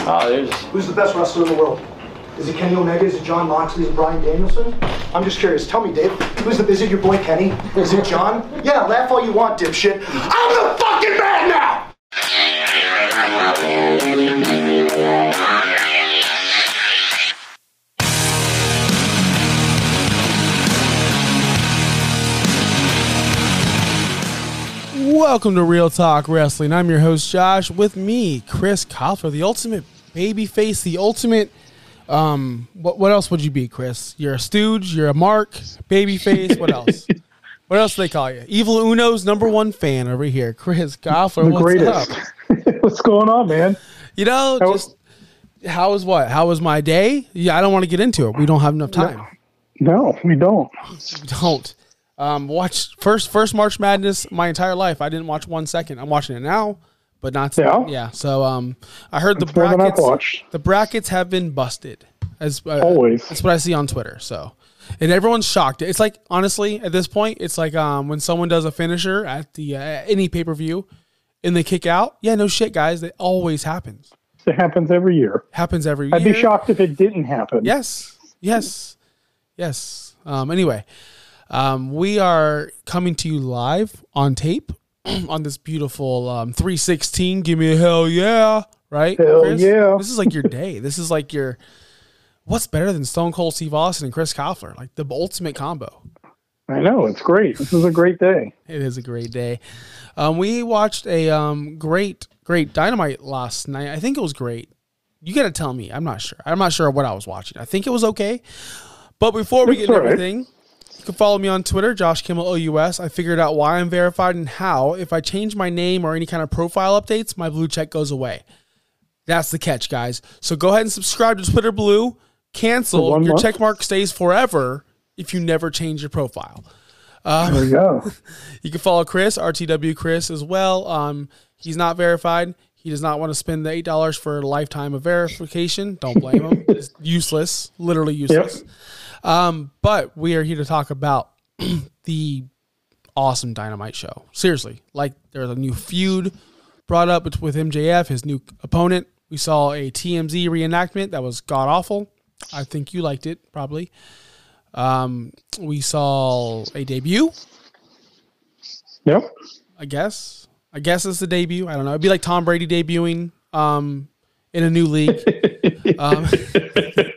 Ah, oh, there's. Who's the best wrestler in the world? Is it Kenny Omega? Is it Jon Moxley? Is it Bryan Danielson? I'm just curious. Tell me, Dave. Who's the? Is it your boy Kenny? Is it Jon? Yeah, laugh all you want, dipshit. I'm the fucking man now. Welcome to Real Talk Wrestling. I'm your host Josh. With me, Chris Koffler, the ultimate baby face, the ultimate. Um, what what else would you be, Chris? You're a stooge. You're a mark, baby face. What else? what else do they call you? Evil Uno's number one fan over here, Chris Koffler. The What's greatest. up? What's going on, man? You know, How- just how was what? How was my day? Yeah, I don't want to get into it. We don't have enough time. No, we don't. We don't. Um, watch first first March Madness my entire life. I didn't watch one second. I'm watching it now, but not Yeah? yeah. So um, I heard the than I've brackets. The brackets have been busted. As uh, Always. that's what I see on Twitter. So, and everyone's shocked. It's like honestly, at this point, it's like um when someone does a finisher at the uh, any pay per view, and they kick out. Yeah, no shit, guys. That always happens. It happens every year. Happens every I'd year. be shocked if it didn't happen. Yes, yes, yes. Um, anyway, um, we are coming to you live on tape on this beautiful um, 316. Give me a hell yeah, right? Hell yeah. This is like your day. This is like your. What's better than Stone Cold Steve Austin and Chris Koffler? Like the ultimate combo. I know. It's great. This is a great day. It is a great day. Um, we watched a um, great, great Dynamite last night. I think it was great. You got to tell me. I'm not sure. I'm not sure what I was watching. I think it was okay. But before we It's get right. everything, you can follow me on Twitter, Josh Kimmel OUS. I figured out why I'm verified and how. If I change my name or any kind of profile updates, my blue check goes away. That's the catch, guys. So go ahead and subscribe to Twitter Blue. Cancel. Your month? check mark stays forever if you never change your profile. There you go. You can follow Chris, RTW Chris, as well. Um, he's not verified. He does not want to spend the eight dollars for a lifetime of verification. Don't blame him. It's useless, literally useless. Um, but we are here to talk about the awesome Dynamite show. Seriously, like there's a new feud brought up with MJF, his new opponent. We saw a TMZ reenactment that was god awful. I think you liked it, probably. Um, we saw a debut. Yep. I guess. I guess it's the debut. I don't know. It'd be like Tom Brady debuting um, in a new league. um,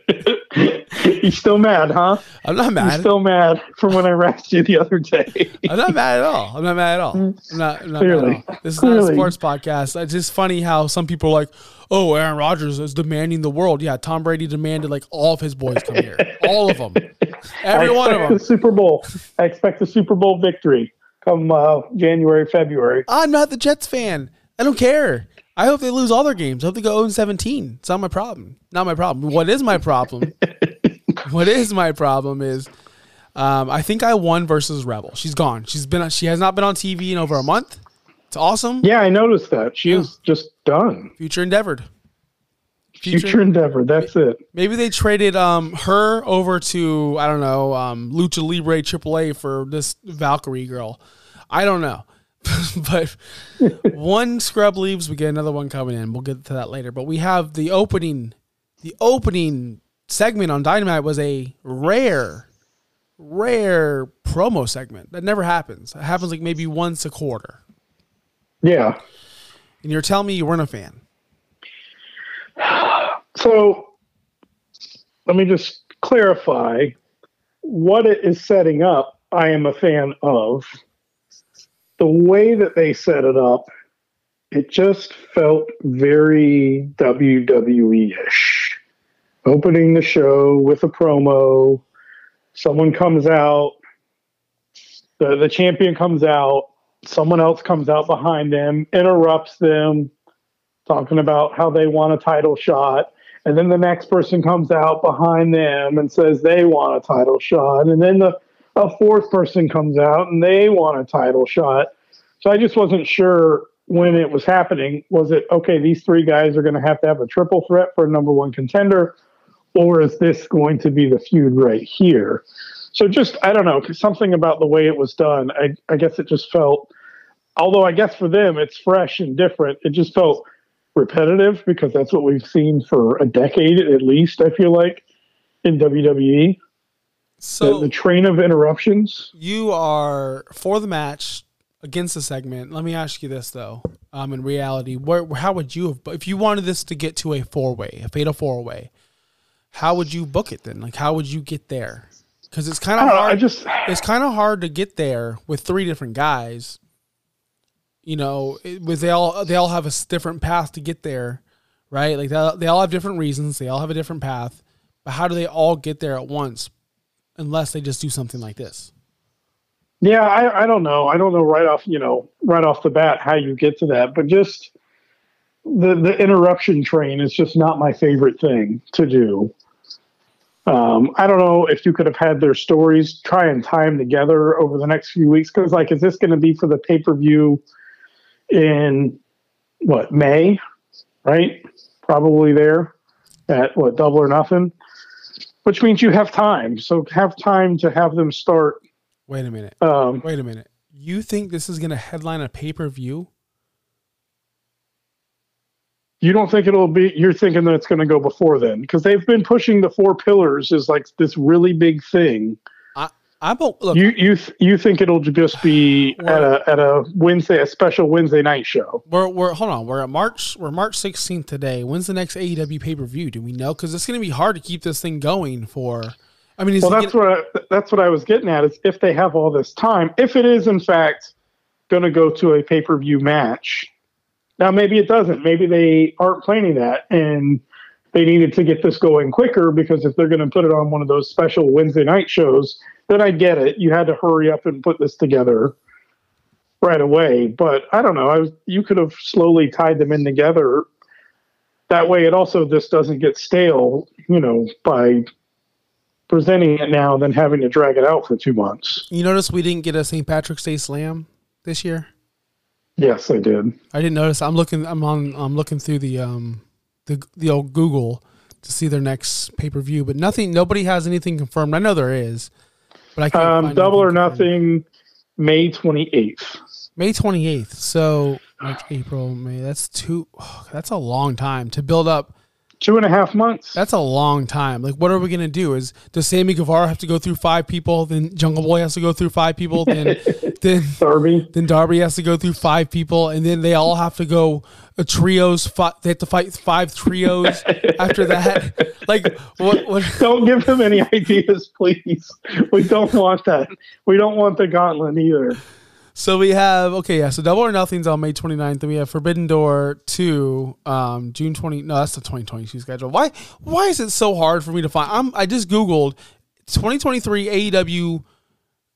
You still mad, huh? I'm not mad. You're still mad from when I rasped you the other day. I'm not mad at all. I'm not mad at all. I'm not, I'm not Clearly. all. This is not a sports podcast. It's just funny how some people are like, "Oh, Aaron Rodgers is demanding the world." Yeah, Tom Brady demanded like all of his boys come here, all of them, every I one of them. the Super Bowl. I expect the Super Bowl victory come uh, January, February. I'm not the Jets fan. I don't care. I hope they lose all their games. I hope they go 0 17. It's not my problem. Not my problem. What is my problem? what is my problem is um, I think I won versus Rebel. She's gone. She's been she has not been on TV in over a month. It's awesome. Yeah, I noticed that. She is just done. Future endeavored. Future endeavor. That's it. Maybe they traded um, her over to I don't know um, Lucha Libre AAA for this Valkyrie girl. I don't know, but one scrub leaves, we get another one coming in. We'll get to that later. But we have the opening. The opening segment on Dynamite was a rare, rare promo segment that never happens. It happens like maybe once a quarter. Yeah. And you're telling me you weren't a fan. So let me just clarify what it is setting up. I am a fan of the way that they set it up. It just felt very WWE ish. Opening the show with a promo, someone comes out, the, the champion comes out, someone else comes out behind them, interrupts them, talking about how they want a title shot. And then the next person comes out behind them and says they want a title shot. And then the a fourth person comes out and they want a title shot. So I just wasn't sure when it was happening. Was it okay, these three guys are going to have to have a triple threat for a number one contender? Or is this going to be the feud right here? So just, I don't know, something about the way it was done, I, I guess it just felt, although I guess for them it's fresh and different, it just felt repetitive because that's what we've seen for a decade at least. I feel like in WWE. So the, the train of interruptions. you are for the match against the segment. Let me ask you this though. Um, in reality, where how would you have if you wanted this to get to a four way, a fatal four way? How would you book it then? Like, how would you get there? Because it's kind of know. hard. I just it's kind of hard to get there with three different guys. You know, with they all they all have a different path to get there, right? Like they, they all have different reasons. They all have a different path, but how do they all get there at once? Unless they just do something like this. Yeah, I, I don't know. I don't know right off, you know, right off the bat how you get to that, but just the the interruption train is just not my favorite thing to do. Um, I don't know if you could have had their stories try and tie them together over the next few weeks because, like, is this going to be for the pay per view in what May? Right, probably there at what Double or Nothing, which means you have time. So have time to have them start. Wait a minute. Um, Wait a minute. You think this is going to headline a pay per view? You don't think it'll be? You're thinking that it's going to go before then because they've been pushing the four pillars as like this really big thing. I don't look. You you th- you think it'll just be at a at a Wednesday a special Wednesday night show? we're we're hold on. We're at March. We're March sixteenth today. When's the next AEW pay per view? Do we know? Because it's going to be hard to keep this thing going for. I mean, is Well, that's what I, that's what I was getting at. Is if they have all this time, if it is in fact going to go to a pay per view match. Now maybe it doesn't. Maybe they aren't planning that, and they needed to get this going quicker because if they're going to put it on one of those special Wednesday night shows, then I get it. You had to hurry up and put this together right away. But I don't know. I was, you could have slowly tied them in together. That way, it also just doesn't get stale. You know, by presenting it now than having to drag it out for two months. you notice we didn't get a St. Patrick's Day Slam this year. Yes, I did. I didn't notice. I'm looking. I'm on. I'm looking through the um the the old Google to see their next pay per view, but nothing. Nobody has anything confirmed. I know there is, but I can't. Um, double or confirmed. nothing, May 28th. May 28th. So March, April, May. That's two. that's a long time to build up. Two and a half months. That's a long time. Like, what are we gonna do? Is does Sammy Guevara have to go through five people? Then Jungle Boy has to go through five people. Then, then, Darby. then Darby has to go through five people, and then they all have to go a trios. Fi- they have to fight five trios after that. Like, what? What? Don't give him any ideas, please. We don't want that. We don't want the gauntlet either. So we have okay, yeah. So Double or Nothing's on May 29th. Then we have Forbidden Door two, um, June 20. No, that's the 2022 schedule. Why? Why is it so hard for me to find? I'm. I just googled 2023 AEW,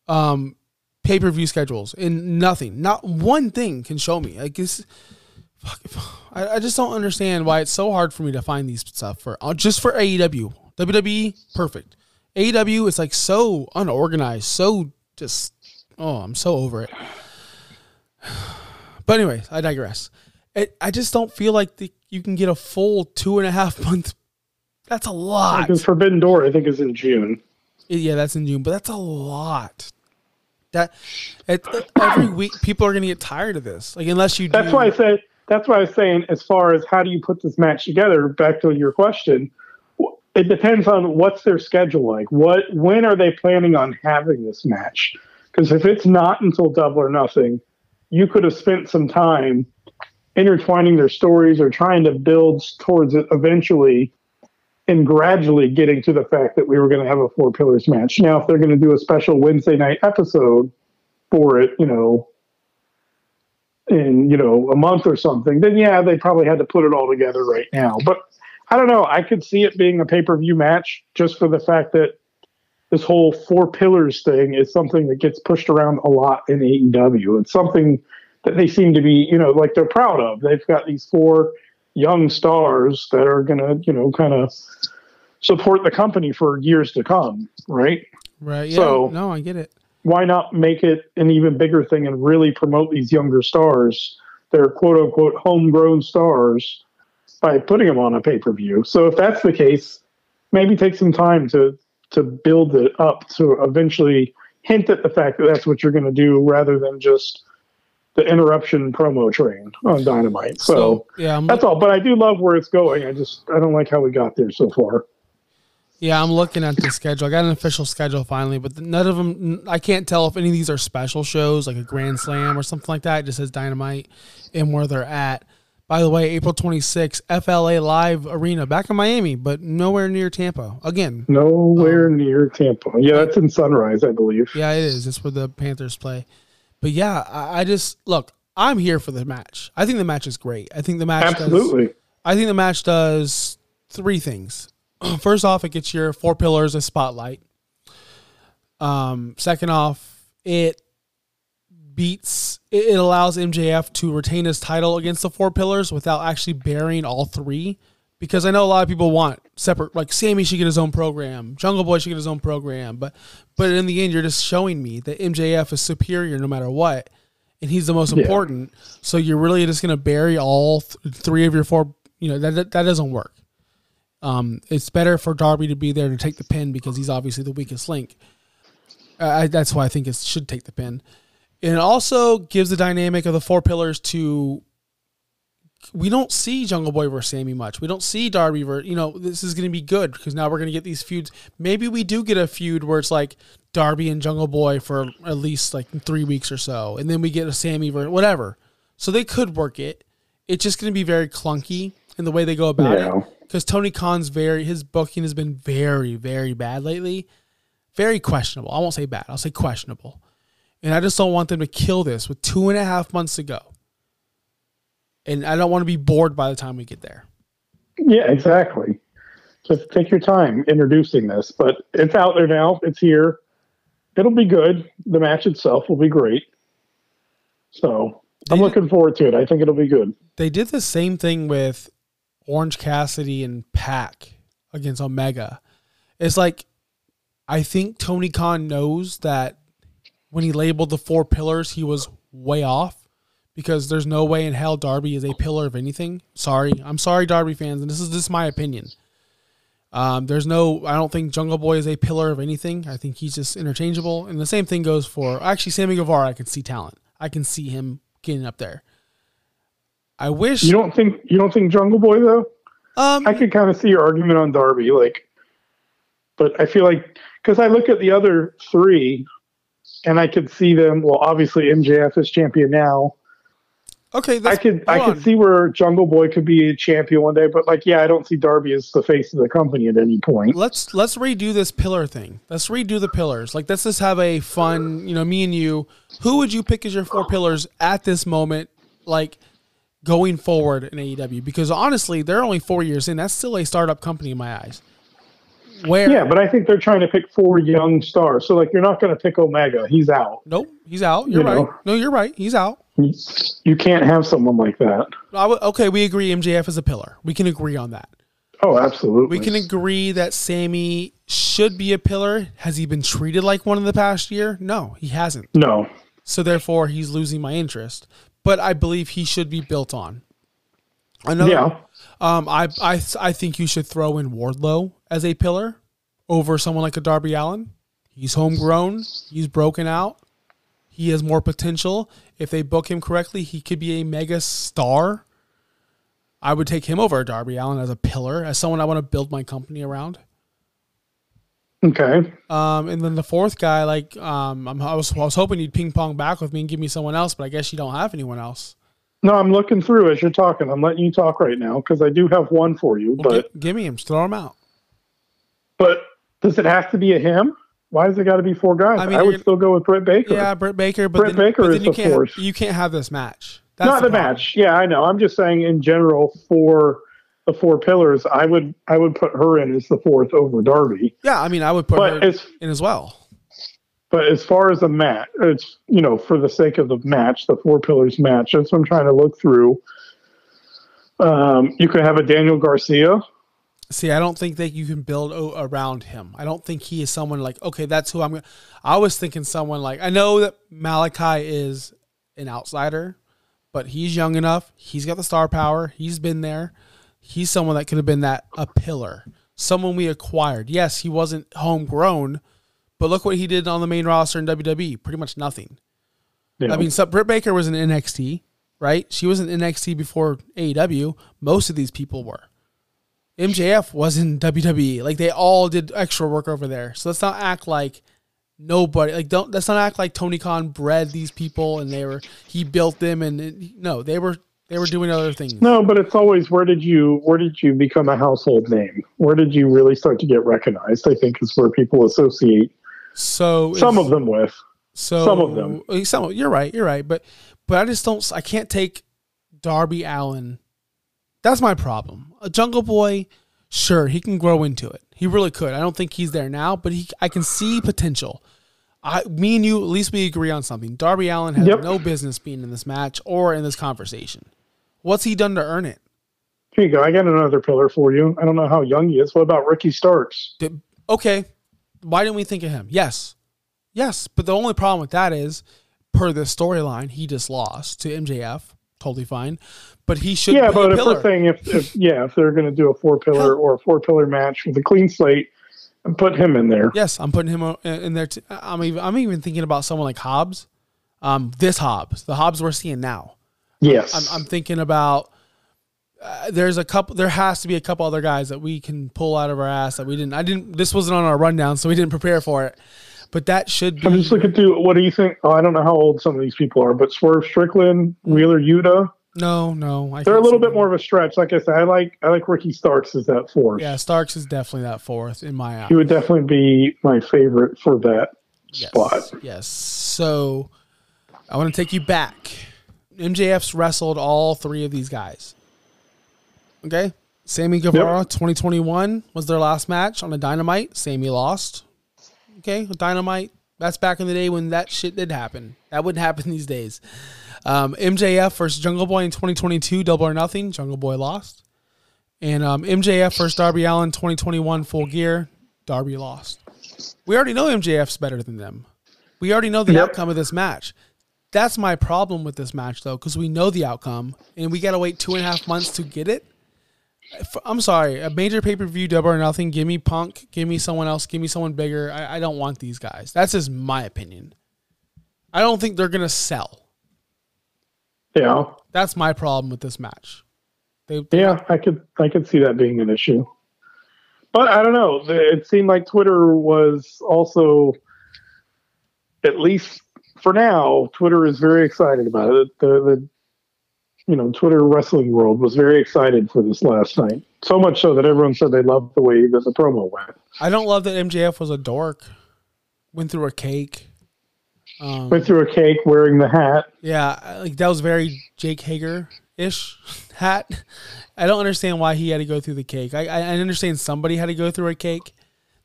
um, pay per view schedules, and nothing, not one thing can show me. Like this. Fuck, I, I just don't understand why it's so hard for me to find these stuff for uh, just for AEW. WWE, perfect. AEW is like so unorganized, so just oh, I'm so over it. But anyways, I digress. It, I just don't feel like the, you can get a full two and a half month. That's a lot. Because Forbidden Door, I think, is in June. Yeah, that's in June, but that's a lot. That it, every week people are going to get tired of this. Like unless you do, That's why I said. That's why I was saying, as far as how do you put this match together, back to your question, it depends on what's their schedule like. What when are they planning on having this match? Because if it's not until Double or Nothing, you could have spent some time intertwining their stories or trying to build towards it eventually, and gradually getting to the fact that we were going to have a four pillars match. Now, if they're going to do a special Wednesday night episode for it, you know, in you know a month or something, then yeah, they probably had to put it all together right now. But I don't know. I could see it being a pay per view match just for the fact that this whole four pillars thing is something that gets pushed around a lot in AEW. It's something that they seem to be, you know, like they're proud of. They've got these four young stars that are going to, you know, kind of support the company for years to come, right? right? Yeah, so- no, I get it. why not make it an even bigger thing and really promote these younger stars, their quote unquote homegrown stars, by putting them on a pay per view? So if that's the case, maybe take some time to to build it up to eventually hint at the fact that that's what you're going to do, rather than just the interruption promo train on Dynamite. So, So, yeah, I'm that's all. But I do love where it's going. I just I don't like how we got there so far. Yeah, I'm looking at the schedule. I got an official schedule finally, but none of them. I can't tell if any of these are special shows, like a Grand Slam or something like that. It just says Dynamite and where they're at. By the way, April 26th, FLA Live Arena back in Miami, but nowhere near Tampa. Again, Nowhere near Tampa. Yeah, that's in Sunrise, I believe. yeah, it is. It's where the Panthers play. But yeah, I, I just look. I'm here for the match. I think the match is great. I think the match Does, Absolutely. I think the match does three things. First off, it gets your four pillars a spotlight. Um, second off, it beats it, allows MJF to retain his title against the four pillars without actually burying all three. Because I know a lot of people want separate, like Sammy should get his own program, Jungle Boy should get his own program, but but in the end, you're just showing me that MJF is superior no matter what, and he's the most Yeah. important. So you're really just gonna bury all th- three of your four. You know that that, that doesn't work. Um, it's better for Darby to be there to take the pin because he's obviously the weakest link. Uh, I, that's why I think it should take the pin. And it also gives the dynamic of the four pillars to. We don't see Jungle Boy versus Sammy much. We don't see Darby versus. You know, this is going to be good because now we're going to get these feuds. Maybe we do get a feud where it's like Darby and Jungle Boy for at least like three weeks or so, and then we get a Sammy versus whatever. So they could work it. It's just going to be very clunky in the way they go about Yeah. it because Tony Khan's very his booking has been very very bad lately, very questionable. I won't say bad. I'll say questionable, and I just don't want them to kill this with two and a half months to go. And I don't want to be bored by the time we get there. Yeah, exactly. Just take your time introducing this, but it's out there now. It's here. It'll be good. The match itself will be great. So I'm looking forward to it. I think it'll be good. They did the same thing with Orange Cassidy and Pac against Omega. It's like I think Tony Khan knows that when he labeled the four pillars, he was way off because there's no way in hell Darby is a pillar of anything. Sorry, I'm sorry, Darby fans, and this is just my opinion. Um, there's no, I don't think Jungle Boy is a pillar of anything. I think he's just interchangeable, and the same thing goes for actually Sammy Guevara. I can see talent. I can see him getting up there. I wish. You don't think you don't think Jungle Boy though? um, I could kind of see your argument on Darby, like, but I feel like because I look at the other three, and I could see them. Well, obviously MJF is champion now. okay, I could I hold could see where Jungle Boy could be a champion one day, but like, yeah, I don't see Darby as the face of the company at any point. let's let's redo this pillar thing. Let's redo the pillars. Like let's just have a fun, you know, me and you. Who would you pick as your four pillars at this moment, like going forward in AEW? Because honestly, they're only four years in. That's still a startup company in my eyes. Where Yeah, but I think they're trying to pick four young stars. So like, you're not going to pick Omega; he's out. nope, he's out. You're You know. right. No, you're right. He's out. You can't have someone like that. W- okay, we agree. MJF is a pillar. We can agree on that. Oh, absolutely. We can agree that Sammy should be a pillar. Has he been treated like one in the past year? No, he hasn't. No, So therefore, he's losing my interest. But I believe he should be built on. Another, yeah, Um, I, I, I think you should throw in Wardlow as a pillar over someone like a Darby Allin. He's homegrown. He's broken out. He has more potential. If they book him correctly, he could be a mega star. I would take him over Darby Allin as a pillar, as someone I want to build my company around. okay. Um, and then the fourth guy, like, um, I'm, I was, I was hoping you'd ping pong back with me and give me someone else, but I guess you don't have anyone else. No, I'm looking through as you're talking. I'm letting you talk right now because I do have one for you. Well, But gi- give me him. Throw him out. but does it have to be a him? Why does it got to be four guys? I I, would still go with Britt Baker. Yeah, Britt Baker, but Britt then, Baker but is you the can't fourth. you can't have this match. That's not the problem. match. Yeah, I know. I'm just saying in general for the four pillars, I would I would put her in as the fourth over Darby. Yeah, I mean, I would put But her in as well. But as far as a match, it's you know for the sake of the match, the four pillars match. That's what I'm trying to look through. Um, you could have a Daniel Garcia. See, I don't think that you can build o- around him. I don't think he is someone like okay, that's who I'm. Gonna, I was thinking someone like I know that Malachi is an outsider, but he's young enough. He's got the star power. He's been there. He's someone that could have been that a pillar, someone we acquired. Yes, he wasn't homegrown, but look what he did on the main roster in WWE. Pretty much nothing. Know? I mean, so Britt Baker was in NXT, right? She was in NXT before AEW. Most of these people were. MJF was in WWE. Like they all did extra work over there. So let's not act like nobody. Like don't let's not act like Tony Khan bred these people and they were he built them and it- no, they were they were doing other things. no, but it's always where did you where did you become a household name? Where did you really start to get recognized? I think is where people associate So some of them with. So Some of them. Some you're right. You're right. But but I just don't. I can't take Darby Allin. That's my problem. A Jungle Boy, sure, he can grow into it. He really could. I don't think he's there now, but he. I can see potential. I, me and you, at least we agree on something. Darby Allin has Yep. no business being in this match or in this conversation. What's he done to earn it? Here you go. I got another pillar for you. I don't know how young he is. What about Ricky Starks? Did, okay, why didn't we think of him? Yes, yes, but the only problem with that is, per the storyline, he just lost to MJF. Totally fine, but he should. yeah, be but a if pillar. we're saying if, if yeah, if they're going to do a four pillar or a four pillar match with a clean slate, and put him in there. yes, I'm putting him in there. Too. I'm even. I'm even thinking about someone like Hobbs. Um, this Hobbs, the Hobbs we're seeing now. Yes. I'm, I'm thinking about. Uh, there's a couple. There has to be a couple other guys that we can pull out of our ass that we didn't. I didn't. This wasn't on our rundown, so we didn't prepare for it. But that should be. I'm just looking through. What do you think? Oh, I don't know how old some of these people are, but Swerve Strickland, Wheeler Yuta, no, no. I they're a little bit more of a stretch. Like I said, I like I like Ricky Starks as that fourth. Yeah, Starks is definitely that fourth in my eyes. He would definitely be my favorite for that Yes. spot. Yes. So I want to take you back. MJF's wrestled all three of these guys. Okay. Sammy Guevara, 2021 was their last match on a Dynamite. Sammy lost. Okay, Dynamite. That's back in the day when that shit did happen. That wouldn't happen these days. Um, MJF versus Jungle Boy in 2022, Double or Nothing. Jungle Boy lost. And um, MJF versus Darby Allin 2021, Full Gear. Darby lost. We already know MJF's better than them. We already know the Yep. outcome of this match. That's my problem with this match, though, because we know the outcome and we got to wait two and a half months to get it. I'm sorry, a major pay per view, double or nothing. Give me Punk. Give me someone else. Give me someone bigger. I, I don't want these guys. That's just my opinion. I don't think they're gonna sell. Yeah, That's my problem with this match. They, yeah, I could I could see that being an issue. But I don't know. It seemed like Twitter was also, at least for now, Twitter is very excited about it. The, the you know Twitter wrestling world was very excited for this last night. So much so that everyone said they loved the way that the promo went. I don't love that MJF was a dork. Went through a cake. Um, Went through a cake wearing the hat. Yeah, like that was very Jake Hager ish hat. I don't understand why he had to go through the cake. I, I understand somebody had to go through a cake.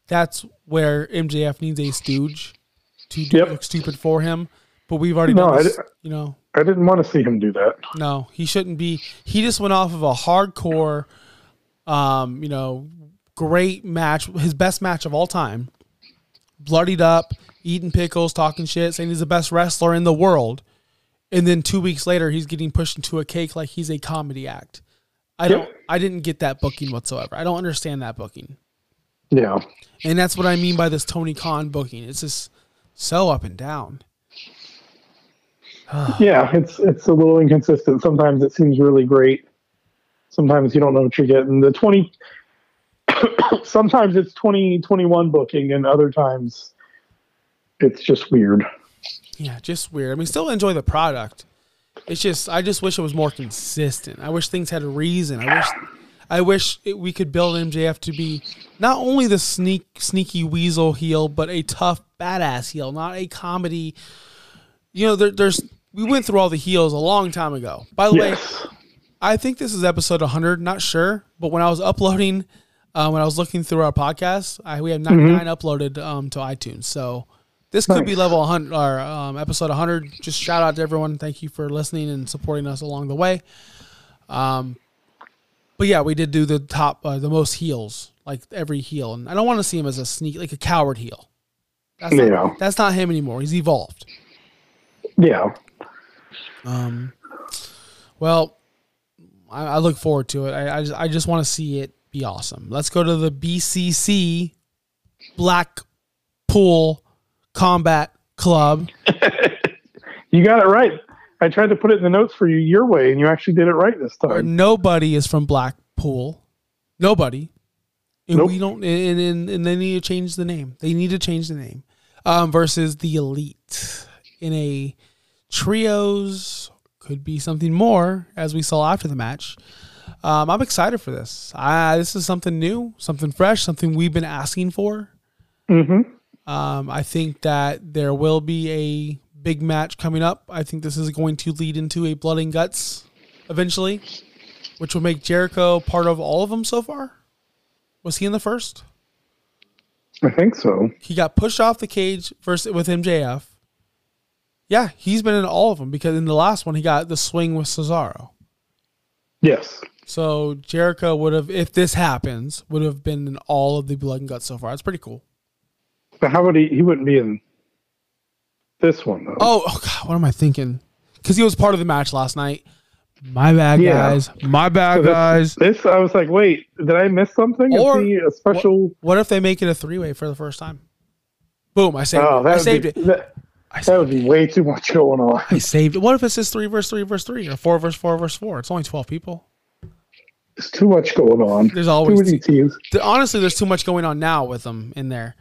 That's where MJF needs a stooge to do Yep. look stupid for him. But we've already No, done I this, di- you know. I didn't want to see him do that. No, he shouldn't be. He just went off of a hardcore, um, you know, great match, his best match of all time. Bloodied up, eating pickles, talking shit, saying he's the best wrestler in the world. And then two weeks later, he's getting pushed into a cake like he's a comedy act. I Yep. don't. I didn't get that booking whatsoever. I don't understand that booking, Yeah. and that's what I mean by this Tony Khan booking. It's just so up and down. Yeah, it's it's a little inconsistent. Sometimes it seems really great. Sometimes you don't know what you're getting. The twenty sometimes it's twenty twenty one booking and other times it's just weird. Yeah, just weird. I mean, still enjoy the product. It's just, I just wish it was more consistent. I wish things had a reason. I wish, I wish it, we could build MJF to be not only the sneak, sneaky weasel heel, but a tough badass heel, not a comedy. You know, there, there's we went through all the heels a long time ago. By the way, I think this is episode 100. Not sure, but when I was uploading, uh, when I was looking through our podcast, I, we have 99 uploaded um, to iTunes. So this could be level 100 or um, episode 100. Just shout out to everyone. Thank you for listening and supporting us along the way. Um, but yeah, we did do the top, uh, the most heels, like every heel, and I don't want to see him as a sneak, like a coward heel. That's not, Yeah. that's not him anymore. He's evolved. Yeah. Um, well, I, I look forward to it. I, I just, I just want to see it be awesome. Let's go to the BCC Blackpool Combat Club. You got it right. I tried to put it in the notes for you your way, and you actually did it right this time. Nobody is from Blackpool. Nobody. And Nope. we don't and, and and they need to change the name. They need to change the name. Um versus the elite in a trios could be something more as we saw after the match. Um, I'm excited for this. I, this is something new, something fresh, something we've been asking for. Mm-hmm. Um, I think that there will be a big match coming up. I think this is going to lead into a blood and guts eventually, which will make Jericho part of all of them so far. Was he in the first? I think so. He got pushed off the cage first with MJF. Yeah, he's been in all of them because in the last one he got the swing with Cesaro. Yes. So Jericho would have, if this happens, would have been in all of the blood and guts so far. It's pretty cool. But how would he? He wouldn't be in this one though. Oh, oh God, what am I thinking? Because he was part of the match last night. My bad, Yeah. guys. My bad, So this- guys. This I was like, wait, did I miss something? Or- Is he a special? What if they make it a three way for the first time? Boom! I saved Oh, it. I saved be, it. That, I that would be way too much going on. I saved it. What if it's just three verse three verse three or four verse four verse four? It's only twelve people. There's too much going on. There's too always many teams. honestly, there's too much going on now with them in there.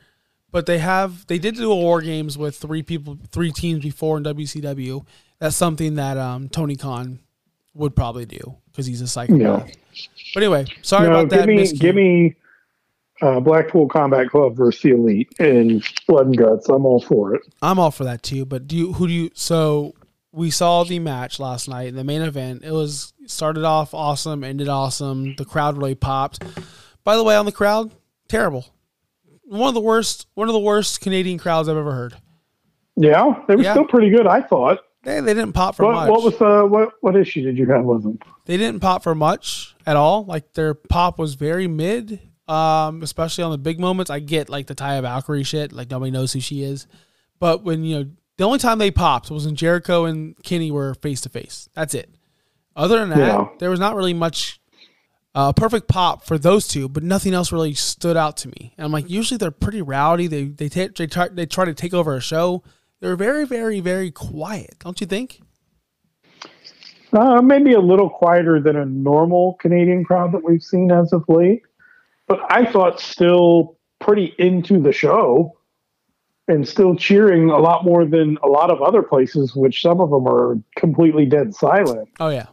But they have they did do a war games with three people, three teams before in WCW. That's something that um, Tony Khan would probably do because he's a psychopath. But anyway, sorry No, about that. give me, miscue. give me uh, Blackpool Combat Club versus the Elite and Blood and Guts. I'm all for it. I'm all for that too. But do you who do you so we saw the match last night, the main event. It was started off awesome, ended awesome. The crowd really popped. By the way, on the crowd, terrible. One of the worst one of the worst Canadian crowds I've ever heard. Yeah, they were Yeah. still pretty good. I thought. They, they didn't pop for What, much. what was the what? What issue did you have with them? they didn't pop for much at all. Like their pop was very mid, um, especially on the big moments. I get like the Taya Valkyrie shit, like nobody knows who she is. But when you know the only time they popped was when Jericho and Kenny were face to face. That's it. Other than that, Yeah. there was not really much uh, perfect pop for those two, but nothing else really stood out to me. And I'm like, usually they're pretty rowdy. They they ta- they try they try to take over a show. They're very very very quiet, don't you think? Uh, maybe a little quieter than a normal Canadian crowd that we've seen as of late, but I thought still pretty into the show and still cheering a lot more than a lot of other places, which some of them are completely dead silent. Oh yeah.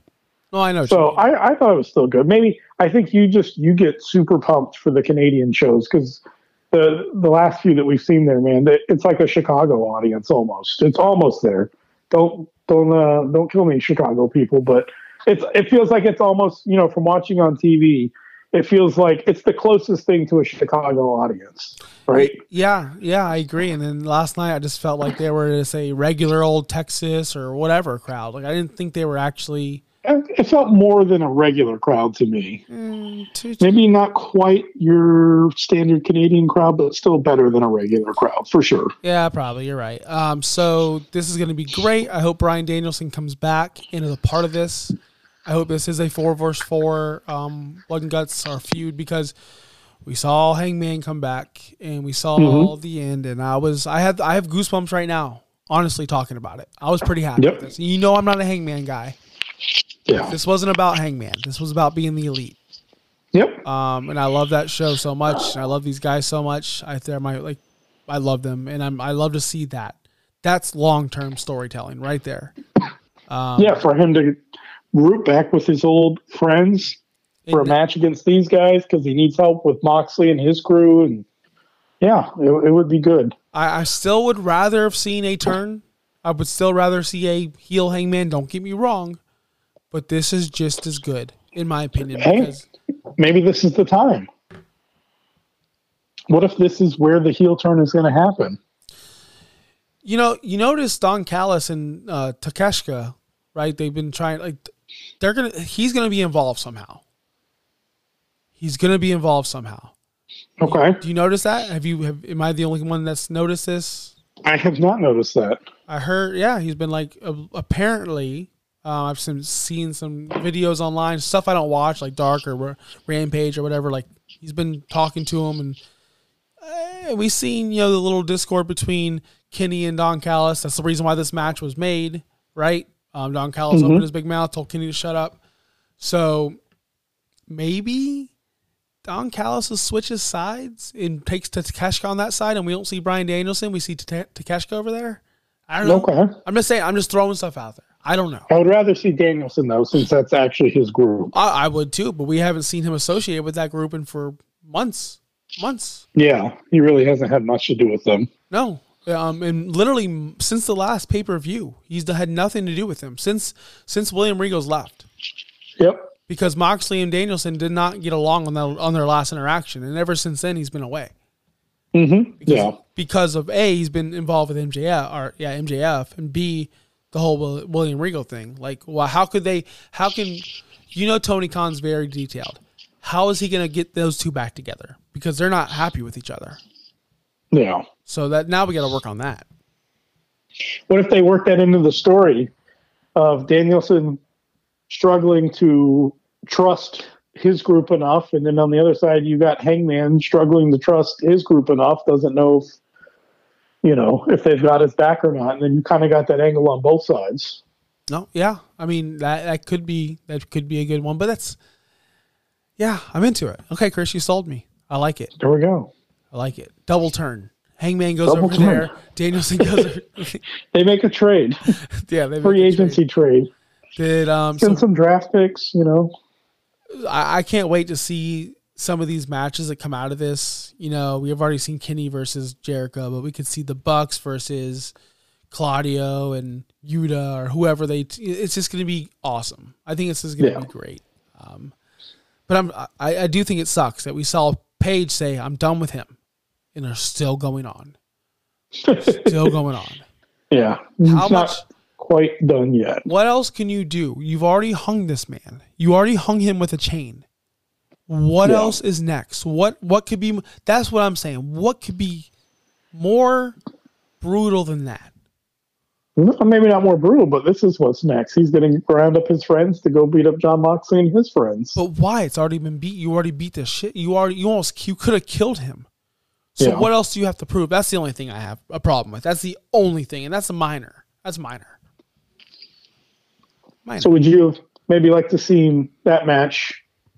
No, I know. So. I, I thought it was still good. Maybe I think you just you get super pumped for the Canadian shows because the the last few that we've seen there, man, it's like a Chicago audience almost. It's almost there. Don't don't uh, don't kill me, Chicago people, but it's it feels like it's almost you know from watching on TV. It feels like it's the closest thing to a Chicago audience, right? Yeah, yeah, I agree. And then last night, I just felt like they were just a regular old Texas or whatever crowd. Like I didn't think they were actually It felt more than a regular crowd to me. mm, too. Maybe not quite your standard Canadian crowd, but still better than a regular crowd for sure. Yeah, probably. You're right. Um, so this is going to be great. I hope Bryan Danielson comes back into the part of this. I hope this is a four versus four um, blood and guts our feud because we saw Hangman come back and we saw Mhm. the end, and I was I have I have goosebumps right now. Honestly, talking about it, I was pretty happy Yep. with this. You know, I'm not a Hangman guy. Yeah. This wasn't about Hangman. This was about being the elite. Yep. Um, and I love that show so much. And I love these guys so much. I they're my like, I love them, and I'm I love to see that. That's long term storytelling right there. Um, Yeah, for him to root back with his old friends for a match against these guys because he needs help with Moxley and his crew, and yeah, it, it would be good. I, I still would rather have seen a turn. I would still rather see a heel Hangman. Don't get me wrong, but this is just as good in my opinion. Hey. Because Maybe this is the time. What if this is where the heel turn is going to happen? You know, you notice Don Callis and uh, Takeshita, right? They've been trying like they're gonna. He's gonna be involved somehow. He's gonna be involved somehow. Okay, Do you notice that? Have you? Have, am I the only one that's noticed this? I have not noticed that. I heard. Yeah, he's been like uh, apparently. Uh, I've seen, seen some videos online, stuff I don't watch, like Dark or Rampage or whatever. Like he's been talking to him, and uh, we've seen you know the little discord between Kenny and Don Callis. That's the reason why this match was made, right? Um, Don Callis Mhm. opened his big mouth, told Kenny to shut up. So maybe Don Callis switches sides and takes Takeshita on that side, and we don't see Bryan Danielson. We see Ta- Takeshita over there. I don't know. Okay. I'm just saying. I'm just throwing stuff out there. I don't know. I would rather see Danielson though, since that's actually his group. I, I would too, but we haven't seen him associated with that group in for months, months. Yeah, he really hasn't had much to do with them. No, um, and literally since the last pay per view, he's had nothing to do with him since since William Regal's left Yep. because Moxley and Danielson did not get along on the, on their last interaction, and ever since then he's been away. Mm-hmm. Because, Yeah. because of a he's been involved with MJF or yeah MJF, and b the whole William Regal thing. Like, well, how could they? How can you know Tony Khan's very detailed? How is he going to get those two back together? Because they're not happy with each other. Yeah. So that now we got to work on that. What if they work that into the story of Danielson struggling to trust his group enough, and then on the other side you got Hangman struggling to trust his group enough, doesn't know if you know if they've got his back or not, and then you kind of got that angle on both sides. No, yeah. I mean that that could be that could be a good one, but that's yeah, I'm into it. Okay, Chris, you sold me. I like it. There we go. I like it. Double turn. Hangman goes Double over turn. there. Danielson goes. over. They make a trade, yeah, they make free a agency trade. trade. Did um? So Send some draft picks, you know. I, I can't wait to see some of these matches that come out of this. You know, we have already seen Kenny versus Jericho, but we could see the Bucks versus Claudio and Yuta or whoever they. It's just going to be awesome. I think it's just going to Yeah. be great. Um, but I'm I, I do think it sucks that we saw Page say I'm done with him, and they're still going on, still going on. Yeah, How it's much? not quite done yet. What else can you do? You've already hung this man. You already hung him with a chain. What Yeah. else is next? What what could be That's what I'm saying. What could be more brutal than that? No, Maybe not more brutal, but this is what's next. He's going to round up his friends to go beat up Jon Moxley and his friends. But why? It's already been beat. You already beat the shit. You already you almost you could have killed him. So Yeah. what else do you have to prove? That's the only thing I have a problem with. That's the only thing, and that's a minor. That's minor. Minor. So would you maybe like to see that match,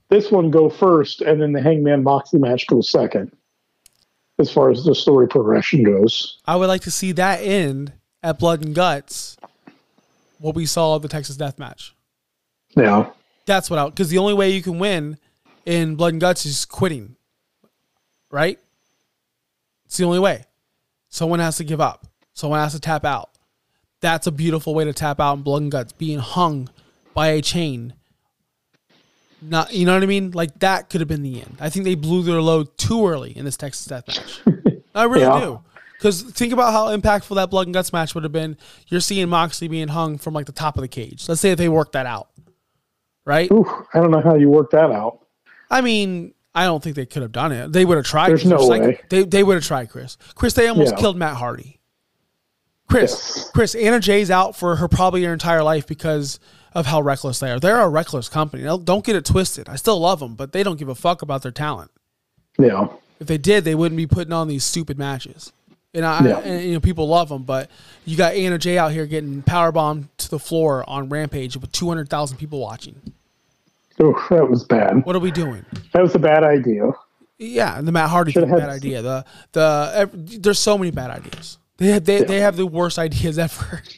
this one go first, and then the Hangman Moxley match go second, as far as the story progression goes? I would like to see that end at Blood and Guts. What we saw the Texas Death Match. Yeah. That's what I because the only way you can win in Blood and Guts is quitting. Right? It's the only way. Someone has to give up. Someone has to tap out. That's a beautiful way to tap out in Blood and Guts, being hung by a chain. Not you know what I mean? Like that could have been the end. I think they blew their load too early in this Texas Death Match. I really Yeah. do. Because think about how impactful that blood and guts match would have been. You're seeing Moxley being hung from like the top of the cage. Let's say if they worked that out, right? Ooh, I don't know how you work that out. I mean, I don't think they could have done it. They would have tried. There's Chris. no like- way. They they would have tried, Chris. Chris, they almost Yeah. killed Matt Hardy. Chris, Yes. Chris, Anna Jay's out for her probably her entire life because of how reckless they are. They're a reckless company. Don't- Don't get it twisted. I still love them, but they don't give a fuck about their talent. Yeah. If they did, they wouldn't be putting on these stupid matches. And I, Yeah. and, you know, people love them, but you got Anna Jay out here getting power bombed to the floor on Rampage with two hundred thousand people watching. Ooh, that was bad. What are we doing? That was a bad idea. Yeah, and the Matt Hardy thing, bad idea. The the ev- there's so many bad ideas. They have, they, they have the worst ideas ever.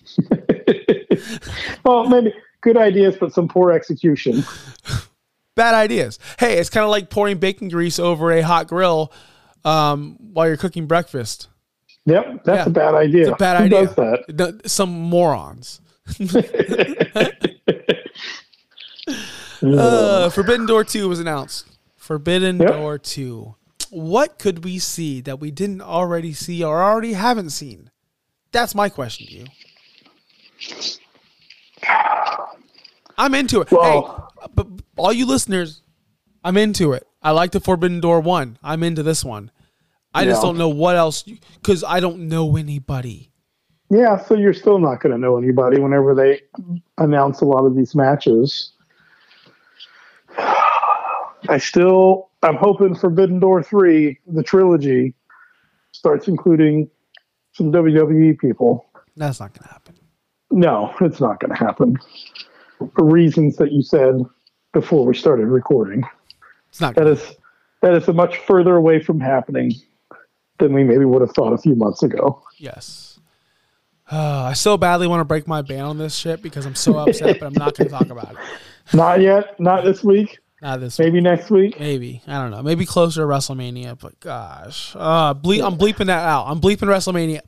Well, maybe good ideas, but some poor execution. bad ideas. Hey, it's kind of like pouring bacon grease over a hot grill um, while you're cooking breakfast. Yep, that's Yeah. a bad idea. It's a bad Who idea. does that? Some morons. Uh, Forbidden Door 2 was announced. Forbidden Yep. Door 2. What could we see that we didn't already see or already haven't seen? That's my question to you. I'm into it. Well- hey, but all you listeners, I'm into it. I like the Forbidden Door 1. I'm into this one. I just don't know what else because I don't know anybody. Yeah, so you're still not going to know anybody whenever they announce a lot of these matches. I still, I'm hoping Forbidden Door 3, the trilogy, starts including some WWE people. That's not going to happen. No, it's not going to happen for reasons that you said before we started recording. It's not. That is that is a much further away from happening than we maybe would have thought a few months ago. yes. Uh, I so badly want to break my ban on this shit because I'm so upset, but I'm not going to talk about it. Not yet. Not this week. Not this. Maybe next week. Maybe I don't know. Maybe closer to WrestleMania, but gosh, uh, ble- I'm bleeping that out. I'm bleeping WrestleMania.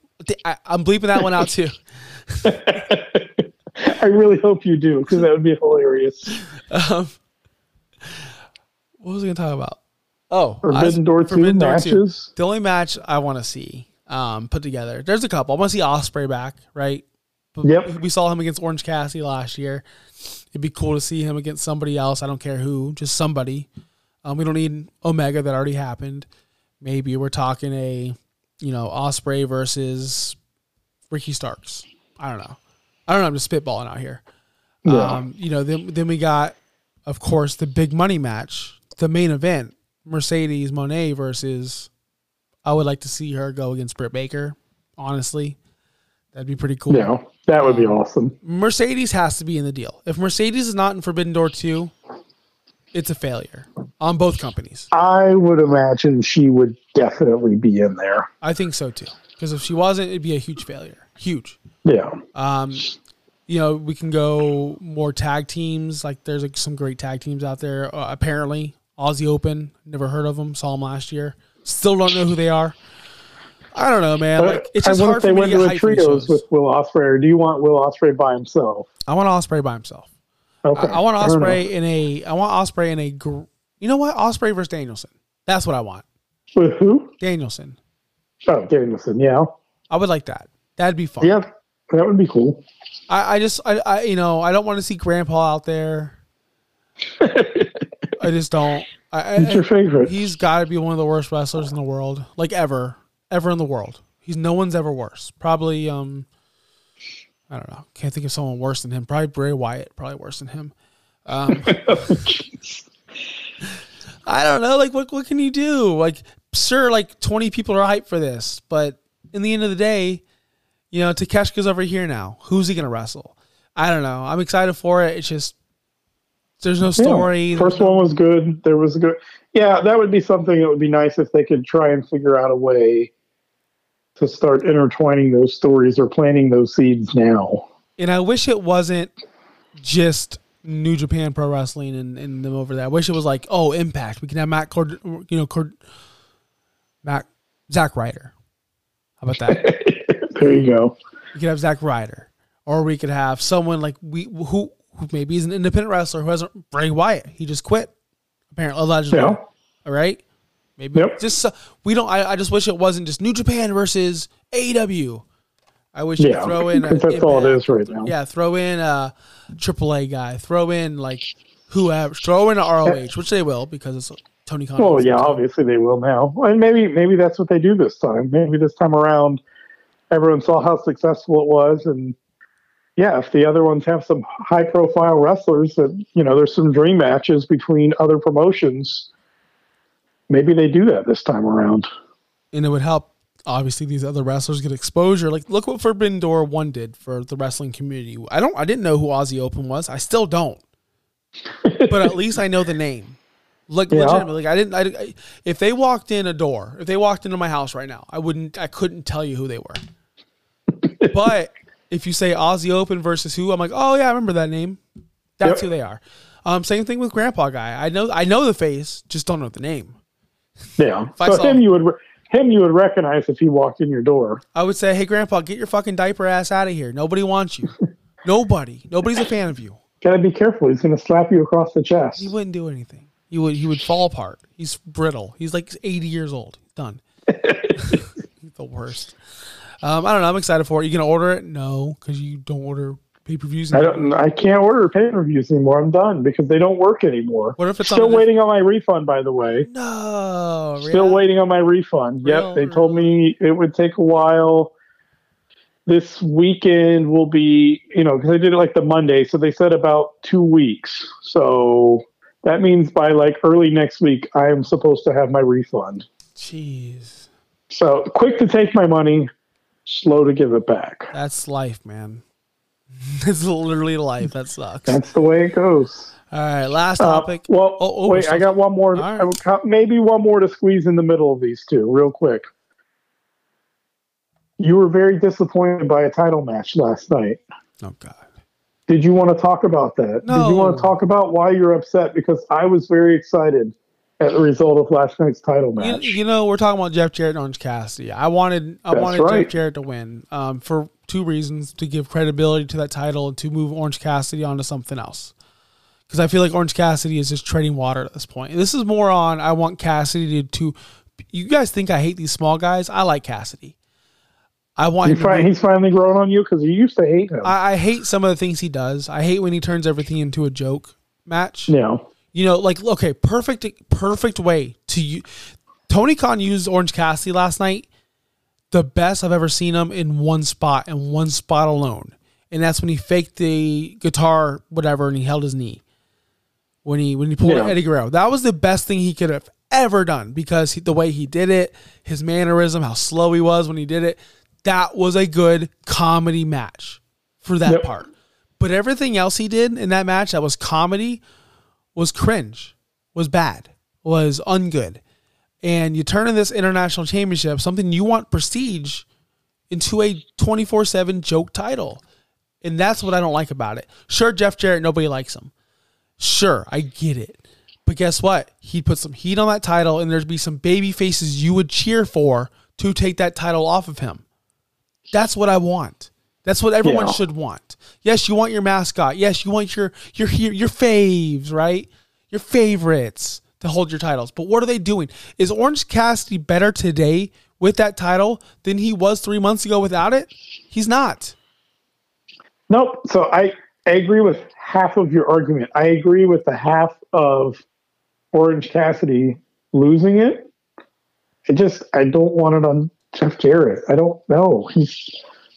I, I'm bleeping that one out too. I really hope you do because that would be hilarious. Um, what was I going to talk about? Oh, Forbidden I- Door two Forbidden Door matches. The only match I want to see um, put together. There's a couple. I want to see Ospreay back, right? Yep. We saw him against Orange Cassidy last year. It'd be cool to see him against somebody else. I don't care who, just somebody. Um, we don't need Omega. That already happened. Maybe we're talking a, you know, Ospreay versus Ricky Starks. I don't know. I don't know. I'm just spitballing out here. Yeah. Um, you know, then then we got, of course, the big money match, the main event, Mercedes Moné versus. I would like to see her go against Britt Baker. Honestly, that'd be pretty cool. Yeah, that would be awesome. Mercedes has to be in the deal. If Mercedes is not in Forbidden Door two, it's a failure on both companies. I would imagine she would definitely be in there. I think so too. Because if she wasn't, it'd be a huge failure. Huge. Yeah. Um, you know, we can go more tag teams. Like there's like some great tag teams out there. Uh, apparently, Aussie Open. Never heard of them. Saw them last year. Still don't know who they are. I don't know, man. Uh, like it's I just hard for me to get to a hyped trios with Will Ospreay, or do you want Will Ospreay by himself? I want Ospreay by himself. Okay. I, I want. Ospreay in a. I want Ospreay in a. Gr- you know what? Ospreay versus Danielson. That's what I want. With who? Danielson. Oh, Danielson. Yeah. I would like that. That'd be fun. Yeah. That would be cool. I, I just I, I you know I don't want to see Grandpa out there. I just don't. I, I, your favorite? he's got to be one of the worst wrestlers in the world, like ever, ever in the world. He's no one's ever worse. Probably um, I don't know. Can't think of someone worse than him. Probably Bray Wyatt. Probably worse than him. Um, I don't know. Like, what what can you do? Like, sure, like twenty people are hyped for this, but in the end of the day, you know, Takeshita's over here now. Who's he gonna wrestle? I don't know. I'm excited for it. It's just there's no story. Yeah. First one was good. There was good. Yeah, that would be something that would be nice if they could try and figure out a way to start intertwining those stories or planting those seeds now. and I wish it wasn't just New Japan Pro Wrestling and, and them over there. I wish it was like, oh, Impact. We can have Matt, Cord, you know, Cord, Matt, Zack Ryder. How about that? there you go. we could have Zack Ryder, or we could have someone like we who who maybe is an independent wrestler who hasn't Bray Wyatt. He just quit, apparently allegedly. Yeah. All right, maybe Yep. just so, we don't. I, I just wish it wasn't just New Japan versus AEW. I wish you Yeah, could throw in. a that's all it is right now. Yeah, throw in a AAA guy. Throw in like whoever. Throw in a ROH, which they will because it's Tony Khan. Well, yeah, obviously they will now, and maybe maybe that's what they do this time. Maybe this time around, everyone saw how successful it was, and yeah, if the other ones have some high-profile wrestlers that you know, there's some dream matches between other promotions. Maybe they do that this time around. and it would help obviously these other wrestlers get exposure like look what forbidden door 1 did for the wrestling community i don't i didn't know who aussie open was i still don't but at least i know the name like Yeah. legitimately like i didn't I, I- if they walked in a door if they walked into my house right now i wouldn't i couldn't tell you who they were but if you say aussie open versus who i'm like oh yeah i remember that name that's Yep. who they are um same thing with grandpa guy i know i know the face just don't know the name Yeah, so him him- you would him you would recognize if he walked in your door. I would say, hey, Grandpa, get your fucking diaper ass out of here. Nobody wants you. Nobody. Nobody's a fan of you. Gotta be careful. He's gonna slap you across the chest. He wouldn't do anything. He would. He would fall apart. He's brittle. He's like 80 years old. He's done. The worst. Um, I don't know. I'm excited for it. You gonna order it? No, because you don't order pay per views. I don't. I can't order pay per views anymore. I'm done because they don't work anymore. What if it's still waiting on my refund? By the way, No. still waiting on my refund. Real, yep, they told me it would take a while. This weekend will be, you know, because I did it like the Monday, so they said about two weeks. So that means by like early next week, I am supposed to have my refund. Jeez. So quick to take my money, slow to give it back. That's life, man. It's literally life. That sucks. That's the way it goes. All right, last Uh, topic. well, Oh, oh, wait, I got one more. Right. I would count- maybe one more to squeeze in the middle of these two, real quick. You were very disappointed by a title match last night. oh God. Did you want to talk about that? Did you want to talk about why you're upset? Because I was very excited at the result of last night's title You, match. you know, we're talking about Jeff Jarrett and Orange Cassidy. I wanted I That's wanted right. Jeff Jarrett to win um, for two reasons: to give credibility to that title and to move Orange Cassidy onto something else. Because I feel like Orange Cassidy is just treading water at this point. And this is more on I want Cassidy to. to you guys think I hate these small guys? I like Cassidy. I want He him to he's finally grown on you because you used to hate him. I, I hate some of the things he does. I hate when he turns everything into a joke match. yeah. You know, like okay, perfect, perfect way to you. Tony Khan used Orange Cassidy last night. The best I've ever seen him in one spot and one spot alone, and that's when he faked the guitar, whatever, and he held his knee. When he when he pulled Yeah. Eddie Guerrero, that was the best thing he could have ever done because he, the way he did it, his mannerism, how slow he was when he did it, that was a good comedy match for that Yep. part. But everything else he did in that match that was comedy was cringe, was bad, was ungood. And you turn in this international championship, something you want prestige, into a 24 7 joke title. And that's what I don't like about it. Sure, Jeff Jarrett, nobody likes him. Sure, I get it. But guess what? He'd put some heat on that title, and there'd be some baby faces you would cheer for to take that title off of him. That's what I want. That's what everyone Yeah. should want. Yes, you want your mascot. Yes, you want your your your, your faves, right? Your favorites to hold your titles. But what are they doing? Is Orange Cassidy better today with that title than he was three months ago without it? He's not. Nope. So I, I agree with half of your argument. I agree with the half of Orange Cassidy losing it. I just I don't want it on Jeff Jarrett. I don't know. He's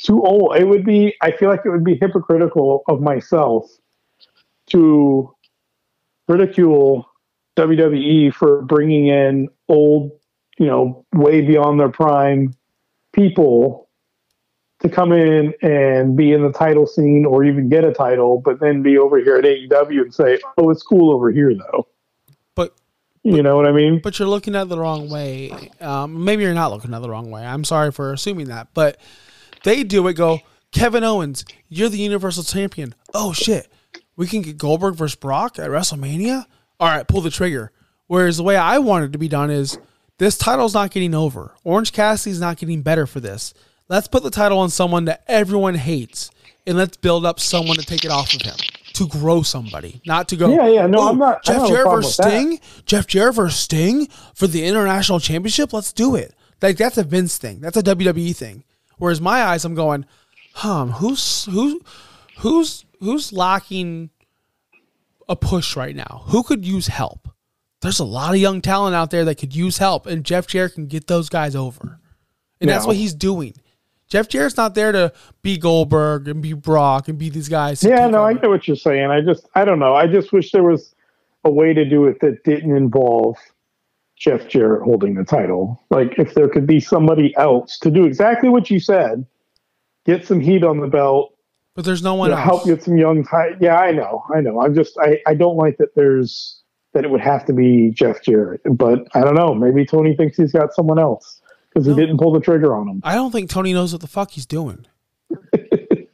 too old. It would be I feel like it would be hypocritical of myself to ridicule WWE for bringing in old, you know, way beyond their prime people to come in and be in the title scene or even get a title, but then be over here at AEW and say, "Oh, it's cool over here, though." But You know what I mean? but you're looking at it the wrong way. Um, maybe you're not looking at the wrong way. I'm sorry for assuming that, but they do it. Go, Kevin Owens, you're the Universal Champion. Oh shit, we can get Goldberg versus Brock at WrestleMania. All right, pull the trigger. Whereas the way I want it to be done is this title's not getting over. Orange Cassidy's not getting better for this. Let's put the title on someone that everyone hates, and let's build up someone to take it off of him to grow somebody, not to go. Yeah, yeah, no, "Oh, I'm not- Jeff don't have a Jarrett versus with that." Sting. Jeff Jarrett versus Sting for the international championship. Let's do it. Like that's a Vince thing. That's a WWE thing. Whereas my eyes, I'm going, huh? Who's who? Who's who's lacking a push right now? Who could use help? There's a lot of young talent out there that could use help, and Jeff Jarrett can get those guys over. And that's what he's doing. Jeff Jarrett's not there to be Goldberg and be Brock and be these guys. Yeah, no, I over. get what you're saying. I just, I don't know. I just wish there was a way to do it that didn't involve Jeff Jarrett holding the title. Like, if there could be somebody else to do exactly what you said, get some heat on the belt, But there's no you one know, else. help get some young. Yeah, I know, I know. I'm just, I, I don't like that. There's that it would have to be Jeff Jarrett, but I don't know. Maybe Tony thinks he's got someone else because he didn't pull the trigger on him. I don't think Tony knows what the fuck he's doing. and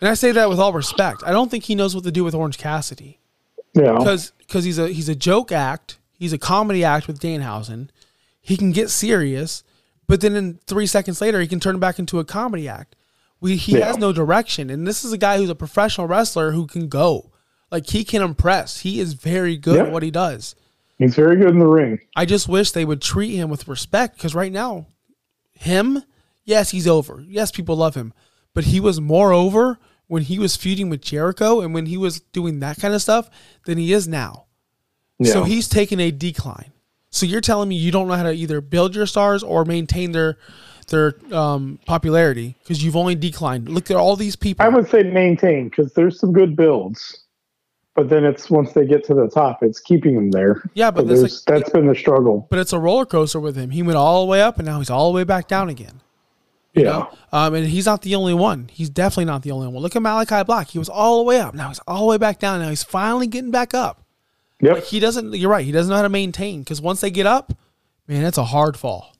I say that with all respect. I don't think he knows what to do with Orange Cassidy Yeah, because because he's a he's a joke act. He's a comedy act with Danhausen. He can get serious, but then in three seconds later, he can turn back into a comedy act. We he Yeah. has no direction, and this is a guy who's a professional wrestler who can go. Like he can impress. He is very good Yeah. at what he does. he's very good in the ring. I just wish they would treat him with respect because right now, him, yes, he's over. Yes, people love him, but he was more over when he was feuding with Jericho and when he was doing that kind of stuff than he is now. So he's taking a decline. So you're telling me you don't know how to either build your stars or maintain their their um, popularity because you've only declined. Look at all these people. I would say maintain because there's some good builds. but then it's once they get to the top, it's keeping them there. Yeah, but So that's like- that's been the struggle. But it's a roller coaster with him. He went all the way up and now he's all the way back down again. Yeah. Um, and he's not the only one. He's definitely not the only one. Look at Malachi Black. He was all the way up. Now he's all the way back down. Now he's finally getting back up. Yep. Like he doesn't. You're right. He doesn't know how to maintain because once they get up, man, that's a hard fall.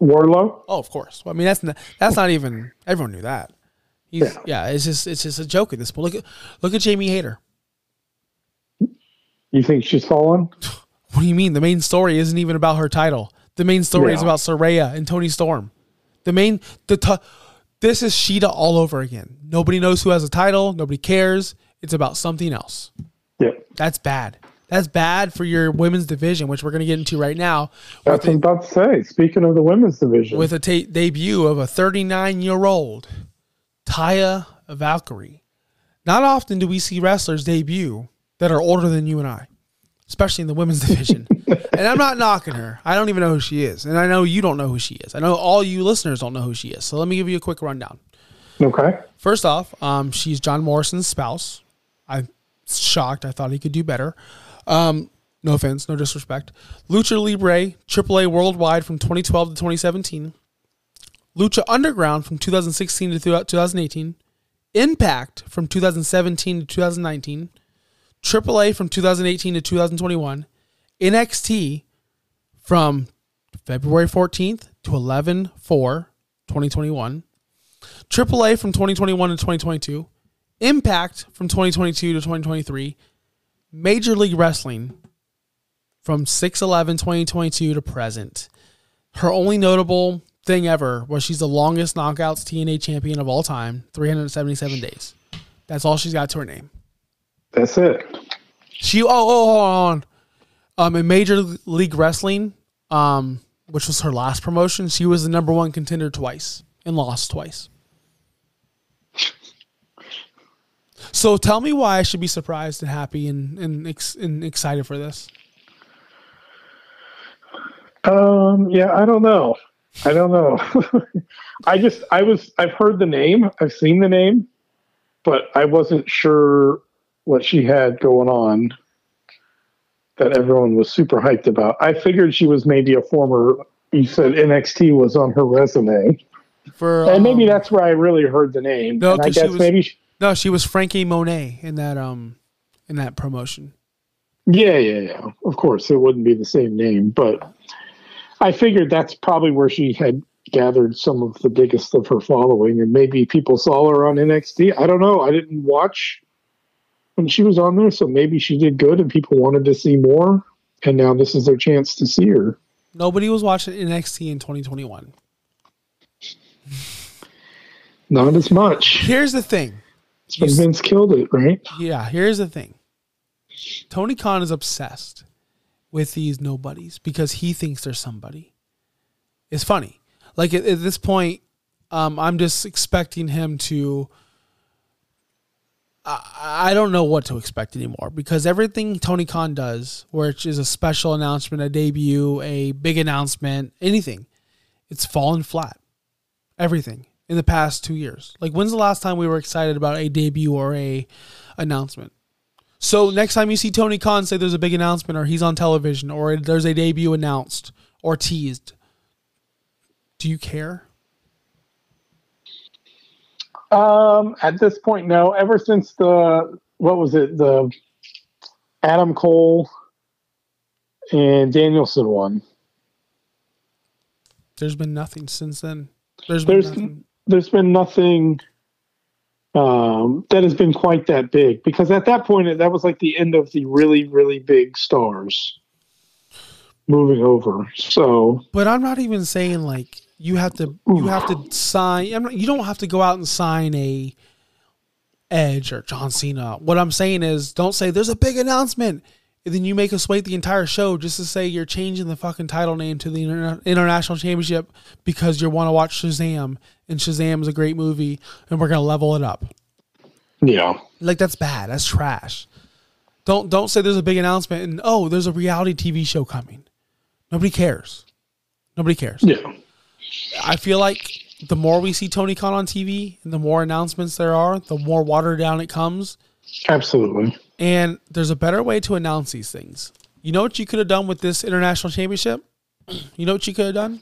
Wardlow. Oh, of course. Well, I mean, that's not, that's not even. Everyone knew that. He's yeah. Yeah. It's just it's just a joke at this point. Look at look at Jamie Hayter. You think she's fallen? What do you mean? The main story isn't even about her title. The main story is about Saraya and Toni Storm. The main the t- this is Sheeta all over again. Nobody knows who has a title. Nobody cares. It's about something else. Yep. That's bad. That's bad for your women's division, which we're going to get into right now. That's what I'm about to say. Speaking of the women's division, with a ta- debut of a 39 year old Taya Valkyrie. Not often do we see wrestlers debut that are older than you and I, especially in the women's division. and I'm not knocking her. I don't even know who she is. And I know you don't know who she is. I know all you listeners don't know who she is. So let me give you a quick rundown. okay. First off, um, she's John Morrison's spouse. I'm shocked. I thought he could do better. Um, no offense, no disrespect. Lucha Libre, AAA Worldwide from 2012 to 2017. Lucha Underground from 2016 to 2018. Impact from 2017 to 2019. AAA from 2018 to 2021. NXT from February 14th to 11 4 2021. AAA from 2021 to 2022, Impact from 2022 to 2023, Major League Wrestling from 6 11 2022 to present. Her only notable thing ever was she's the longest knockouts TNA champion of all time, 377 days. That's all she's got to her name. That's it. She oh oh hold on. Um in Major League Wrestling, um, which was her last promotion, she was the number one contender twice and lost twice. So tell me why I should be surprised and happy and and, ex- and excited for this. Um, yeah, I don't know. I don't know. I just, I was, I've heard the name, I've seen the name, but I wasn't sure what she had going on that everyone was super hyped about. I figured she was maybe a former, you said NXT was on her resume. For And maybe um, that's where I really heard the name. No, and I guess was- maybe, she, no, she was Franky Monet in that um in that promotion. yeah, yeah, yeah. Of course, it wouldn't be the same name, but I figured that's probably where she had gathered some of the biggest of her following, and maybe people saw her on NXT. I don't know. I didn't watch when she was on there, so maybe she did good, and people wanted to see more. And now this is their chance to see her. Nobody was watching NXT in 2021. Not as much. Here's the thing. But Vince killed it, right? Yeah, here's the thing. Tony Khan is obsessed with these nobodies because he thinks they're somebody. It's funny. Like at, at this point, um, I'm just expecting him to. I, I don't know what to expect anymore because everything Tony Khan does, which is a special announcement, a debut, a big announcement, anything, it's fallen flat. Everything in the past two years. Like when's the last time we were excited about a debut or a announcement? So next time you see Tony Khan say there's a big announcement or he's on television or there's a debut announced or teased, do you care? Um, at this point, no. Ever since the what was it, the Adam Cole and Danielson one, There's been nothing since then. There's been there's nothing. There's been nothing um, that has been quite that big because at that point that was like the end of the really really big stars moving over. So But I'm not even saying like you have to you have to sign. Not, you don't have to go out and sign a Edge or John Cena. What I'm saying is, don't say there's a big announcement, and then you make us wait the entire show just to say you're changing the fucking title name to the Interna- International Championship because you want to watch Shazam, and Shazam is a great movie, and we're gonna level it up. yeah, Like that's bad. That's trash. Don't don't say there's a big announcement and oh, there's a reality TV show coming. Nobody cares. Nobody cares. yeah, I feel like the more we see Tony Khan on TV and the more announcements there are, the more watered down it comes. absolutely. And there's a better way to announce these things. You know what you could have done with this international championship? You know what you could have done?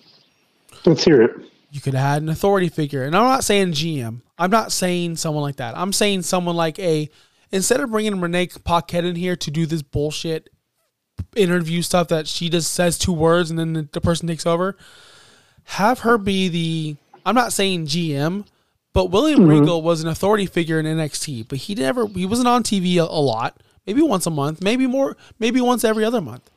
Let's hear it. You could have had an authority figure. And I'm not saying GM. I'm not saying someone like that. I'm saying someone like a instead of bringing Renee Paquette in here to do this bullshit interview stuff that she just says two words and then the, the person takes over, have her be the I'm not saying GM, but William Mm-hmm. Regal was an authority figure in NXT, but he never he wasn't on TV a, a lot. Maybe once a month, maybe more, maybe once every other month.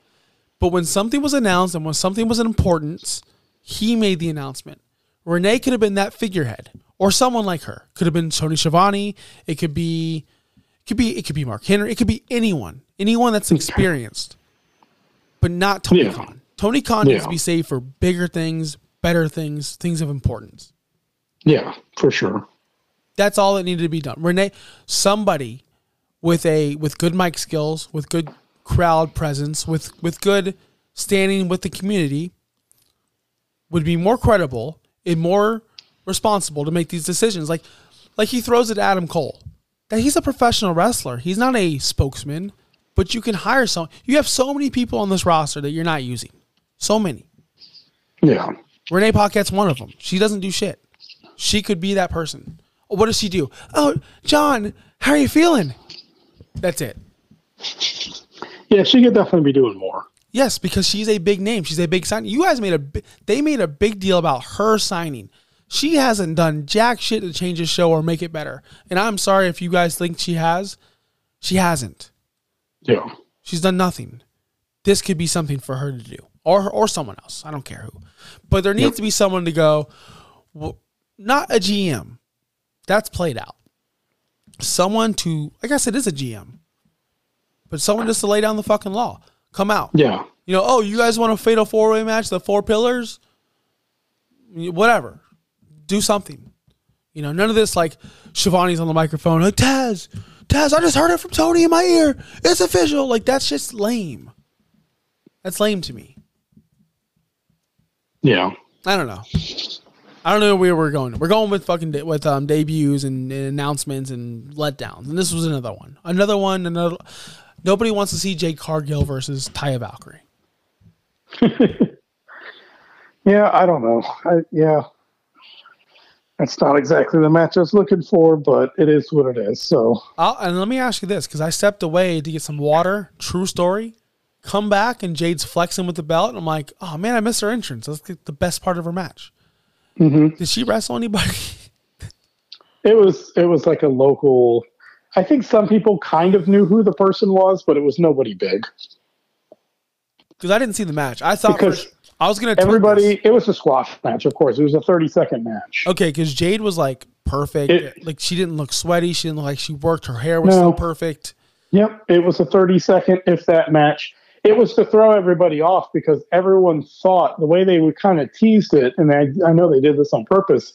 But when something was announced and when something was an importance, he made the announcement. Renee could have been that figurehead, or someone like her. Could have been Tony Schiavone. It could be, it could be, it could be Mark Henry. It could be anyone, anyone that's experienced, but not Tony Yeah. Khan. Tony Khan needs to be saved for bigger things, better things, things of importance. Yeah, for sure. That's all that needed to be done. Renee, somebody with a with good mic skills, with good crowd presence, with with good standing with the community, would be more credible and more responsible to make these decisions. Like like he throws it at Adam Cole. That he's a professional wrestler. He's not a spokesman, but you can hire some. You have so many people on this roster that you're not using. So many. Yeah. Renee Paquette's one of them. She doesn't do shit. She could be that person. What does she do? Oh, John, how are you feeling? That's it. Yeah, she could definitely be doing more. Yes, because she's a big name. She's a big sign. You guys made a they made a big deal about her signing. She hasn't done jack shit to change the show or make it better. And I'm sorry if you guys think she has. She hasn't. Yeah. She's done nothing. This could be something for her to do, or or someone else. I don't care who, but there needs Yep. to be someone to go. Well, not a GM. That's played out. Someone to, I guess it is a GM, but someone just to lay down the fucking law. Come out. Yeah. You know, oh, you guys want a fatal four way match, the four pillars? Whatever. Do something. You know, none of this like Schiavone's on the microphone, like Taz, Taz, I just heard it from Tony in my ear. It's official. Like that's just lame. That's lame to me. Yeah. I don't know. I don't know where we're going. We're going with fucking de- with um, debuts and, and announcements and letdowns, and this was another one. Another one. Another. Nobody wants to see Jade Cargill versus Taya Valkyrie. Yeah, I don't know. I, yeah. That's not exactly the match I was looking for, but it is what it is. So, I'll, and let me ask you this, because I stepped away to get some water. True story. Come back and Jade's flexing with the belt, and I'm like, oh man, I missed her entrance. That's the- the best part of her match. Mm-hmm. Did she wrestle anybody? it was it was like a local I think some people kind of knew who the person was, but it was nobody big. Because I didn't see the match. I thought Because for, I was gonna Everybody this. it was a squash match, of course. It was a 30 second match. Okay, because Jade was like perfect. It- like she didn't look sweaty. She didn't look like she worked. Her hair was so No. perfect. Yep, it was a 30 second, if that match. It was to throw everybody off because everyone thought the way they would kind of teased it, and I, I know they did this on purpose.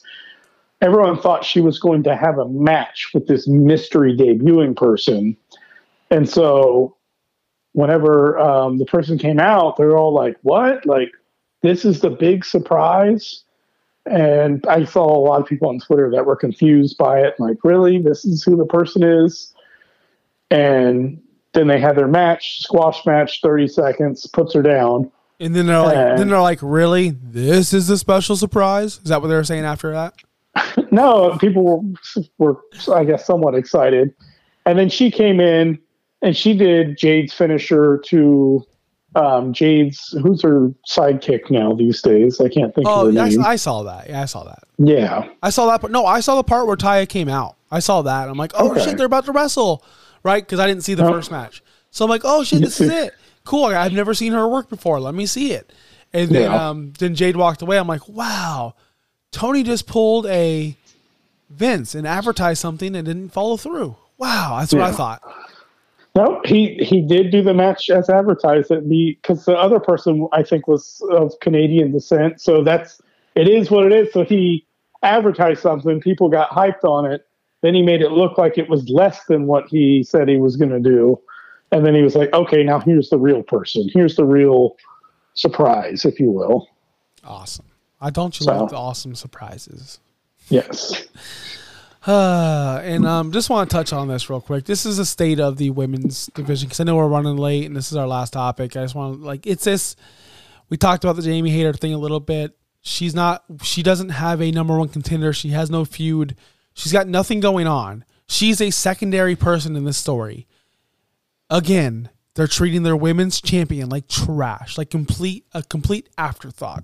Everyone thought she was going to have a match with this mystery debuting person. And so, whenever um, the person came out, they're all like, What? Like, this is the big surprise? And I saw a lot of people on Twitter that were confused by it. Like, really? This is who the person is? and then they had their match, squash match, 30 seconds, puts her down. And then they're like, Uh, then they're like, really? This is the special surprise? Is that what they were saying after that? No, people were, were, I guess, somewhat excited. And then she came in and she did Jade's finisher to um, Jade's, who's her sidekick now these days? I can't think Oh, of her I, name. I saw that. Yeah, I saw that. yeah. I saw that. Part. No, I saw the part where Taya came out. I saw that. I'm like, oh Okay. shit, they're about to wrestle, right? Because I didn't see the No. first match. So I'm like, oh shit, this is it. Cool. I've never seen her work before. Let me see it. And then, Yeah. um, then Jade walked away. I'm like, wow, Tony just pulled a Vince and advertised something and didn't follow through. Wow, that's what I thought. No, he he did do the match as advertised. It because the other person I think was of Canadian descent, so that's it is what it is. So he advertised something, people got hyped on it. Then he made it look like it was less than what he said he was going to do, and then he was like, "Okay, now here's the real person. Here's the real surprise, if you will." Awesome. I don't you So- love the awesome surprises? Yes. Uh, and um, just want to touch on this real quick. This is a state of the women's division because I know we're running late, and this is our last topic. I just want to like it's this. We talked about the Jamie Hayter thing a little bit. She's not. She doesn't have a number one contender. She has no feud. She's got nothing going on. She's a secondary person in this story. Again, they're treating their women's champion like trash, like complete a complete afterthought.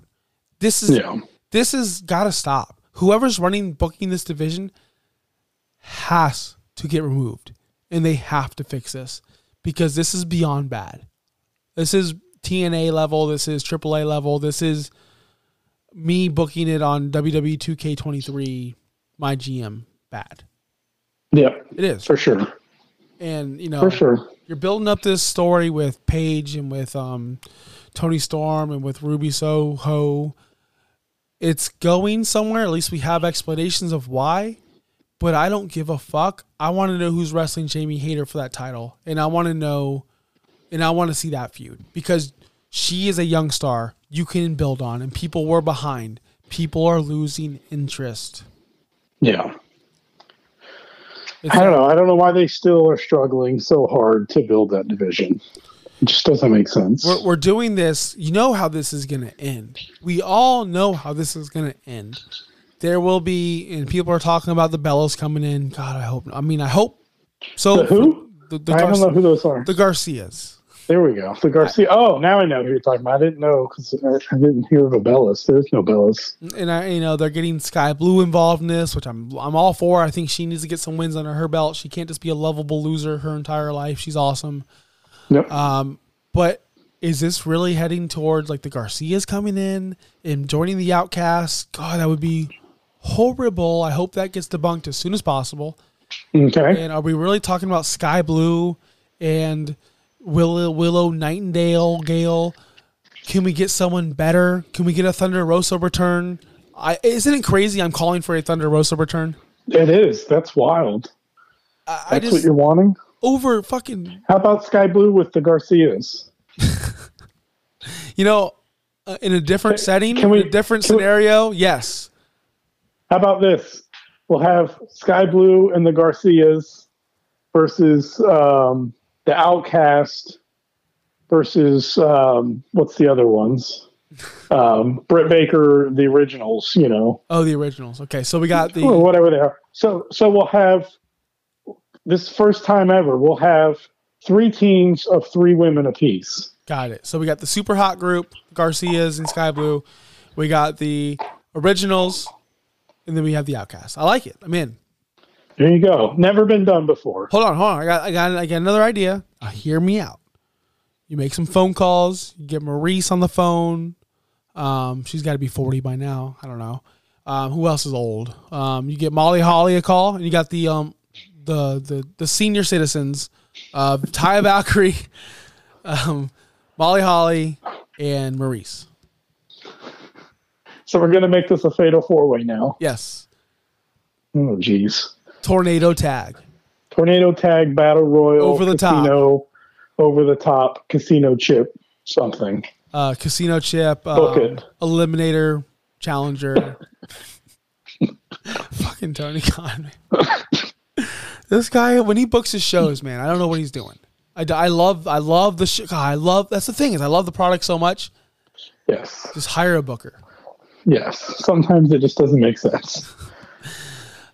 This is Yeah. this has got to stop. Whoever's running booking this division has to get removed, and they have to fix this because this is beyond bad. This is TNA level. This is AAA level. This is me booking it on WWE 2K23, my GM. Bad. Yeah, It is, for sure. and you know, For sure. you're building up this story with Paige and with um, Toni Storm and with Ruby Soho. It's going somewhere. At least we have explanations of why. But I don't give a fuck. I want to know who's wrestling Jamie Hayter for that title, and I want to know, and I want to see that feud because she is a young star you can build on, and people were behind. People are losing interest. Yeah. It's I don't know. I don't know why they still are struggling so hard to build that division. It just doesn't make sense. we're, we're doing this. You know how this is going to end. We all know how this is going to end. There will be, and people are talking about the Bellas coming in. God, I hope. I mean, I hope. So The who? The, the, I don't know who those are. the Garcias. There we go. The Garcia. Oh, now I know who you're talking about. I didn't know because I, I didn't hear of a Bellas. There's no Bellas. and I, you know, they're getting Skye Blue involved in this, which I'm, I'm all for. I think she needs to get some wins under her belt. She can't just be a lovable loser her entire life. She's awesome. Yep. Um, but is this really heading towards like the Garcias coming in and joining the Outcasts? God, that would be horrible. I hope that gets debunked as soon as possible. okay. And are we really talking about Skye Blue and Willow Willow Nightingale Gale? Can we get someone better? Can we get a Thunder Rosa return? I, isn't it crazy? I'm calling for a Thunder Rosa return. It is. That's wild. I, I That's what you're wanting. Over fucking How about Skye Blue with the Garcias? you know uh, in a different setting, can we- in a different can we- scenario. yes, How about this? We'll have Skye Blue and the Garcias versus um, the Outcast versus um, what's the other ones? Um, Britt Baker, the originals, you know, oh the originals. Okay, so we got the or whatever they are. So, so we'll have this first time ever. We'll have three teams of three women apiece. Got it. So we got the super hot group, Garcias and Skye Blue. We got the originals, and then we have the Outcasts. I like it. I'm in. There you go. Never been done before. Hold on, hold on. I got, I got, I got another idea. Uh, hear me out. You make some phone calls. You get Maryse on the phone. Um, she's got to be 40 by now. I don't know. Um, who else is old? Um, you get Molly Holly a call, and you got the um, the the the senior citizens, uh, Ty Valkyrie, um, Molly Holly, and Maryse. So we're gonna make this a fatal four way now. Yes. Oh, jeez. Tornado tag. Tornado tag battle royal Over the top. casino, over the top casino chip something. Uh, casino chip. Book Uh, it. eliminator. Challenger. Fucking Tony Khan. this guy, when he books his shows, man, I don't know what he's doing. I, I love, I love the sh- God, I love. That's the thing is, I love the product so much. Yes, Just hire a booker. yes. Sometimes it just doesn't make sense.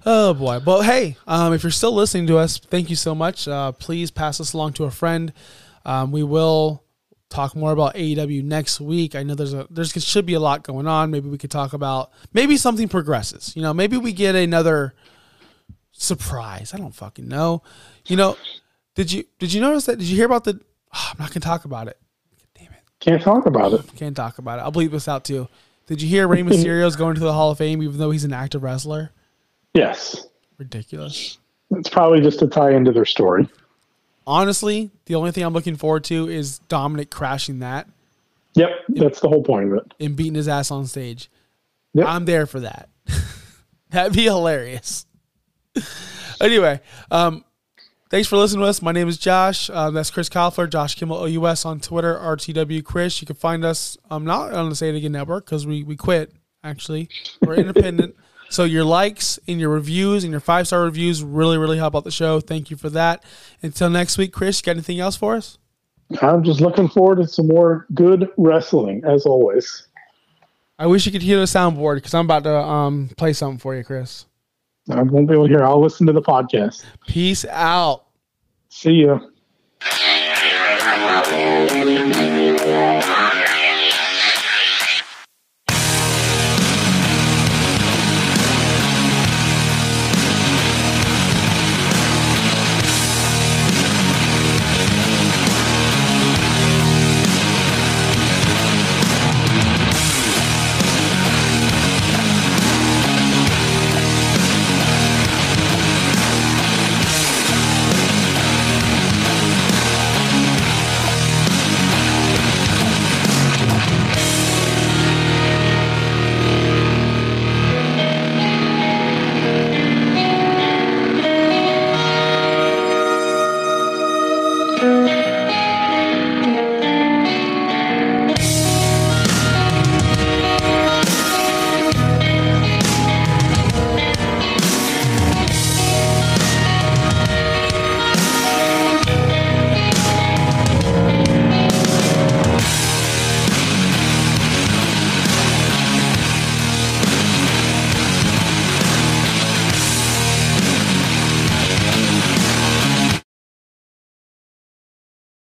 Oh boy! But hey, um, if you're still listening to us, thank you so much. Uh, please pass this along to a friend. Um, we will talk more about AEW next week. I know there's a there's should be a lot going on. Maybe we could talk about maybe something progresses. You know, maybe we get another surprise. I don't fucking know. You know, did you did you notice that? Did you hear about the? Oh, I'm not gonna talk about it. Damn it, Can't talk about it. can't talk about it. I'll bleep this out too. Did you hear Rey Mysterio's going to the Hall of Fame even though he's an active wrestler? Yes, Ridiculous. it's probably just to tie into their story. honestly, the only thing I'm looking forward to is Dominik crashing that Yep, that's the whole point of it. and beating his ass on stage. Yep. I'm there for that. That'd be hilarious. anyway, um, thanks for listening to us. My name is Josh. Um, that's Chris Koffler, Josh Kimmel OUS on Twitter, RTW Chris. You can find us um, not on the Say It Again Network because we, we quit, actually. We're independent. So your likes and your reviews and your five star reviews really, really help out the show. Thank you for that. Until next week, Chris, you got anything else for us? I'm just looking forward to some more good wrestling, as always. I wish you could hear the soundboard because I'm about to um, play something for you, Chris. I won't be able to hear. I'll listen to the podcast. Peace out. See ya.